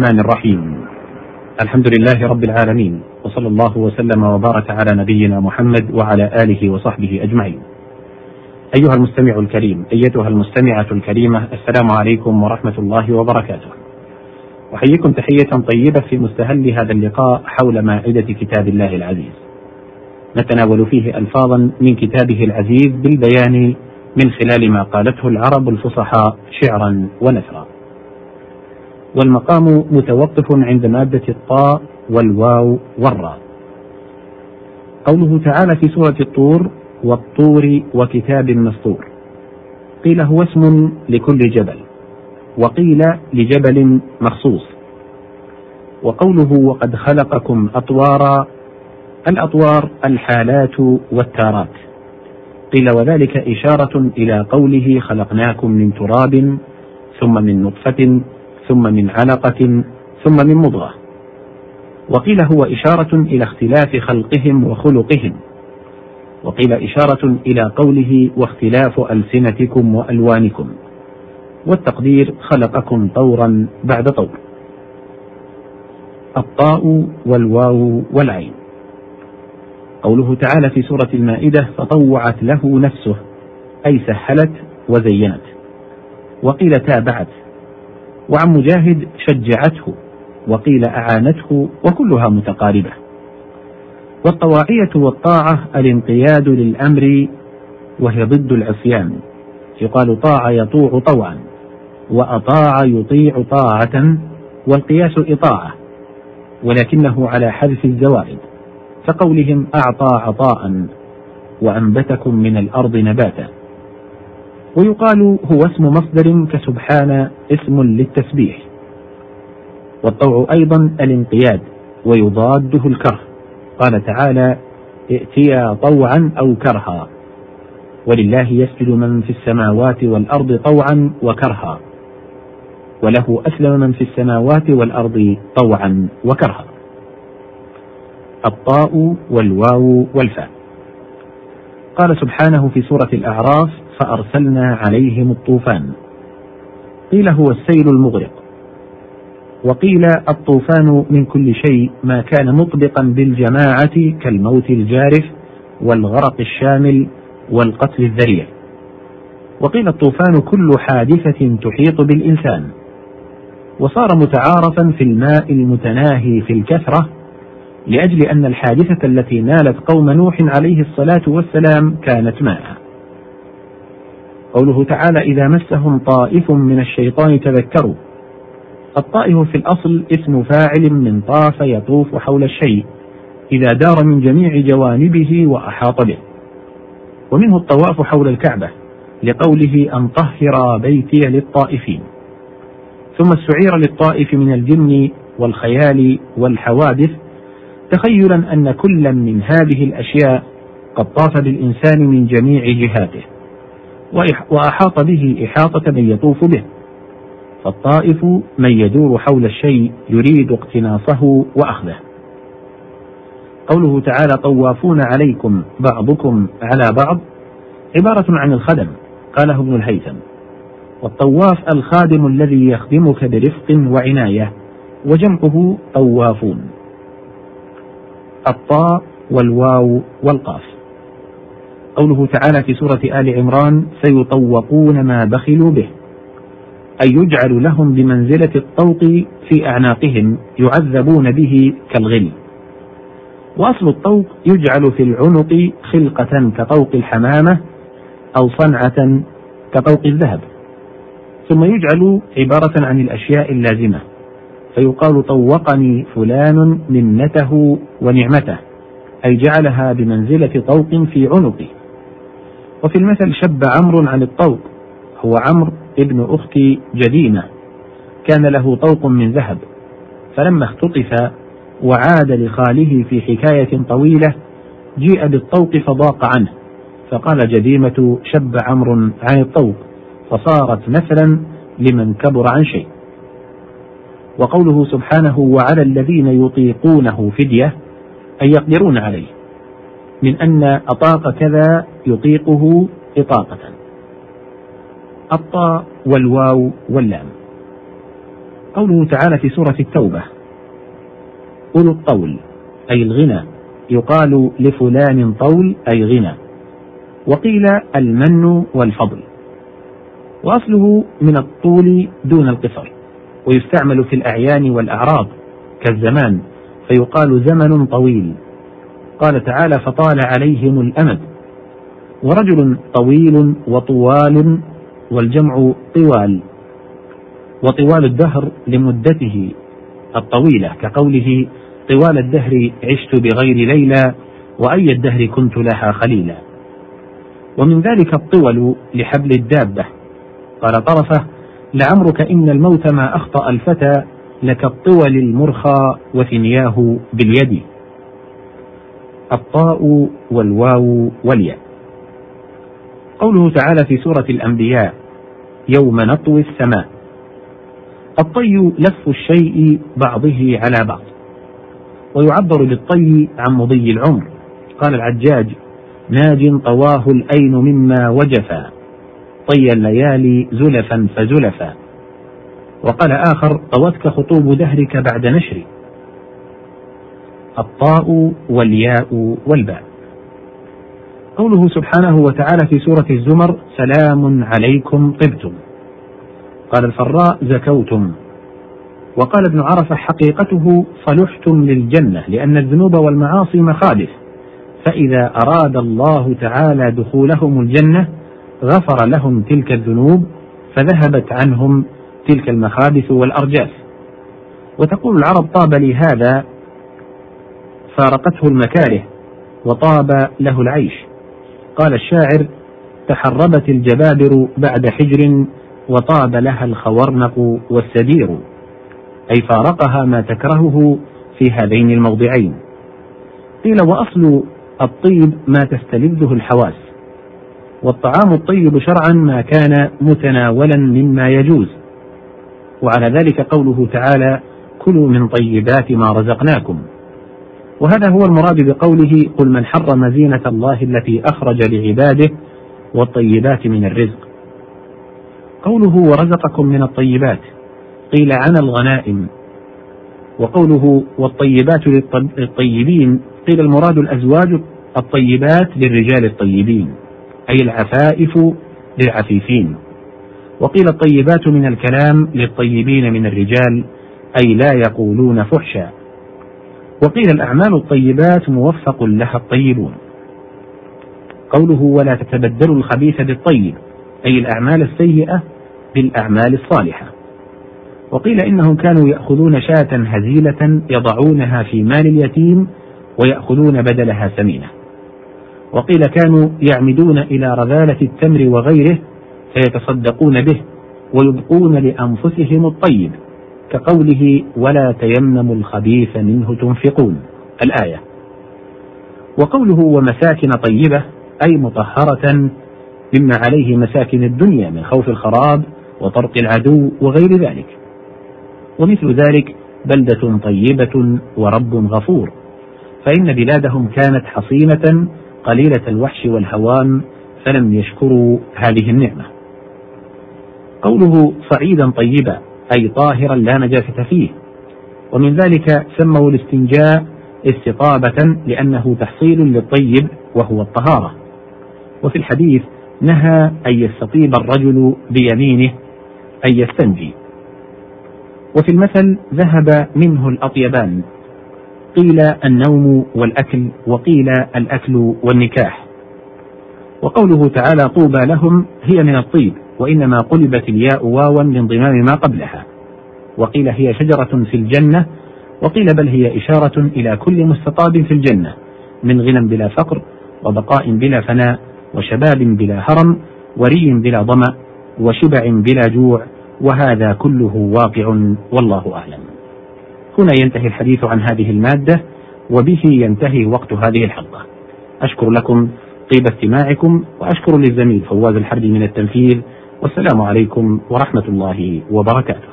الرحمن الرحيم الحمد لله رب العالمين وصلى الله وسلم وبارك على نبينا محمد وعلى آله وصحبه أجمعين. أيها المستمع الكريم، أيتها المستمعة الكريمة، السلام عليكم ورحمة الله وبركاته. أحييكم تحية طيبة في مستهل هذا اللقاء حول مائدة كتاب الله العزيز. نتناول فيه الفاظا من كتابه العزيز بالبيان من خلال ما قالته العرب الفصحاء شعرا ونثرا. والمقام متوقف عند مادة الطاء والواو والراء. قوله تعالى في سورة الطور: والطور وكتاب مسطور. قيل هو اسم لكل جبل، وقيل لجبل مخصوص. وقوله وقد خلقكم أطوارا الأطوار الحالات والتارات. قيل وذلك إشارة إلى قوله خلقناكم من تراب ثم من نطفة ثم من علقة ثم من مضغة. وقيل هو إشارة إلى اختلاف خلقهم وخلقهم. وقيل إشارة إلى قوله واختلاف ألسنتكم وألوانكم. والتقدير خلقكم طورا بعد طور. الطاء والواو والعين. قوله تعالى في سورة المائدة فطوعت له نفسه أي سهلت وزينت. وقيل تابعت. وعن مجاهد شجعته وقيل أعانته وكلها متقاربة. والطواعية والطاعة الانقياد للأمر وهي ضد العصيان. يقال طاع يطوع طوعا وأطاع يطيع طاعة والقياس إطاعة ولكنه على حذف الزوائد. كقولهم أعطى عطاء وأنبتكم من الأرض نباتا. ويقال هو اسم مصدر كسبحان اسم للتسبيح. والطوع أيضا الانقياد ويضاده الكره. قال تعالى ائتيا طوعا أو كرها. ولله يسجد من في السماوات والأرض طوعا وكرها. وله أسلم من في السماوات والأرض طوعا وكرها. الطاء والواو والفاء. قال سبحانه في سورة الأعراف فأرسلنا عليهم الطوفان. قيل هو السيل المغرق. وقيل الطوفان من كل شيء ما كان مطبقا بالجماعة كالموت الجارف والغرق الشامل والقتل الذريع. وقيل الطوفان كل حادثة تحيط بالإنسان. وصار متعارفا في الماء المتناهي في الكثرة لأجل أن الحادثة التي نالت قوم نوح عليه الصلاة والسلام كانت ماء. قوله تعالى إذا مسهم طائف من الشيطان تذكروا. الطائف في الأصل اسم فاعل من طاف يطوف حول الشيء إذا دار من جميع جوانبه وأحاط به. ومنه الطواف حول الكعبة لقوله أن طهر بيتي للطائفين. ثم استعير للطائف من الجن والخيال والحوادث تخيلا أن كلا من هذه الأشياء قد طاف بالإنسان من جميع جهاته وأحاط به إحاطة من يطوف به. فالطائف من يدور حول الشيء يريد اقتناصه وأخذه. قوله تعالى طوافون عليكم بعضكم على بعض عبارة عن الخدم قاله ابن الهيثم. والطواف الخادم الذي يخدمك برفق وعناية وجمعه طوافون. الطاء والواو والقاف. قوله تعالى في سورة آل عمران سيطوقون ما بخلوا به. أي يجعل لهم بمنزلة الطوق في أعناقهم يعذبون به كالغل. وأصل الطوق يجعل في العنق خلقة كطوق الحمامة أو صنعة كطوق الذهب. ثم يجعل عبارة عن الأشياء اللازمة. فيقال طوقني فلان منته ونعمته أي جعلها بمنزلة طوق في عنقه وفي المثل شب عمرو عن الطوق هو عمرو ابن أخت جدينة كان له طوق من ذهب. فلما اختطف وعاد لخاله في حكاية طويلة جيء بالطوق فضاق عنه. فقال جديمة شب عمرو عن الطوق فصارت مثلا لمن كبر عن شيء. وقوله سبحانه وعلى الذين يطيقونه فدية أي يقدرون عليه من أن أطاق كذا يطيقه إطاقة. الطاء والواو واللام. قوله تعالى في سورة التوبة أولو الطول أي الغنى يقال لفلان طول أي غنى. وقيل المن والفضل. وأصله من الطول دون القصر. ويستعمل في الأعيان والأعراض كالزمان فيقال زمن طويل. قال تعالى فطال عليهم الأمد. ورجل طويل وطوال والجمع طوال وطوال الدهر لمدته الطويلة كقوله طوال الدهر عشت بغير ليلى وأي الدهر كنت لها خليلا. ومن ذلك الطول لحبل الدابة. قال طرفه لعمرك إن الموت ما أخطأ الفتى لك الطول المرخى وثنياه باليد. الطاء والواو والياء. قوله تعالى في سورة الأنبياء يوم نطوي السماء. الطي لف الشيء بعضه على بعض. ويعبر بالطي عن مضي العمر. قال العجاج ناج طواه الأين مما وجفا. طي الليالي زلفا فزلفا. وقال آخر طوتك خطوب دهرك بعد نشر الطاء والياء والباء. قوله سبحانه وتعالى في سورة الزمر سلام عليكم طبتم. قال الفراء زكوتم. وقال ابن عرفة حقيقته صلحتم للجنة لأن الذنوب والمعاصي مخالف فإذا أراد الله تعالى دخولهم الجنة غفر لهم تلك الذنوب فذهبت عنهم تلك المخابث والأرجاس وتقول العرب طاب لي هذا فارقته المكاره وطاب له العيش. قال الشاعر تحربت الجبابر بعد حجر وطاب لها الخورنق والسدير. أي فارقها ما تكرهه في هذين الموضعين. قيل وأصل الطيب ما تستلذه الحواس. والطعام الطيب شرعا ما كان متناولا مما يجوز. وعلى ذلك قوله تعالى كلوا من طيبات ما رزقناكم وهذا هو المراد بقوله قل من حرم زينة الله التي أخرج لعباده والطيبات من الرزق قوله ورزقكم من الطيبات قيل عن الغنائم وقوله والطيبات للطيبين قيل المراد الأزواج الطيبات للرجال الطيبين أي العفائف للعفيفين. وقيل الطيبات من الكلام للطيبين من الرجال أي لا يقولون فحشا. وقيل الأعمال الطيبات موفق لها الطيبون. قوله ولا تتبدلوا الخبيث بالطيب أي الأعمال السيئة بالأعمال الصالحة. وقيل إنهم كانوا يأخذون شاة هزيلة يضعونها في مال اليتيم ويأخذون بدلها سمينة. وقيل كانوا يعمدون إلى رذالة التمر وغيره فيتصدقون به ويبقون لأنفسهم الطيب كقوله ولا تيمموا الخبيث منه تنفقون. الآية. وقوله ومساكن طيبة أي مطهرة مما عليه مساكن الدنيا من خوف الخراب وطرق العدو وغير ذلك. ومثل ذلك بلدة طيبة ورب غفور. فإن بلادهم كانت حصينة قليلة الوحش والهوام فلم يشكروا هذه النعمة. قوله صعيدا طيبا أي طاهرا لا نجاسة فيه. ومن ذلك سموا الاستنجاء استطابة لأنه تحصيل للطيب وهو الطهارة. وفي الحديث نهى أن يستطيب الرجل بيمينه أن يستنجي. وفي المثل ذهب منه الأطيبان قيل النوم والأكل وقيل الأكل والنكاح. وقوله تعالى طوبى لهم هي من الطيب وإنما قلبت الياء واوا لانضمام ما قبلها. وقيل هي شجرة في الجنة وقيل بل هي إشارة إلى كل مستطاب في الجنة من غنى بلا فقر وبقاء بلا فناء وشباب بلا هرم وري بلا ظمأ وشبع بلا جوع وهذا كله واقع والله أعلم. هنا ينتهي الحديث عن هذه المادة وبه ينتهي وقت هذه الحلقة. أشكر لكم طيب استماعكم وأشكر للزميل فواز الحربي من التنفيذ والسلام عليكم ورحمة الله وبركاته.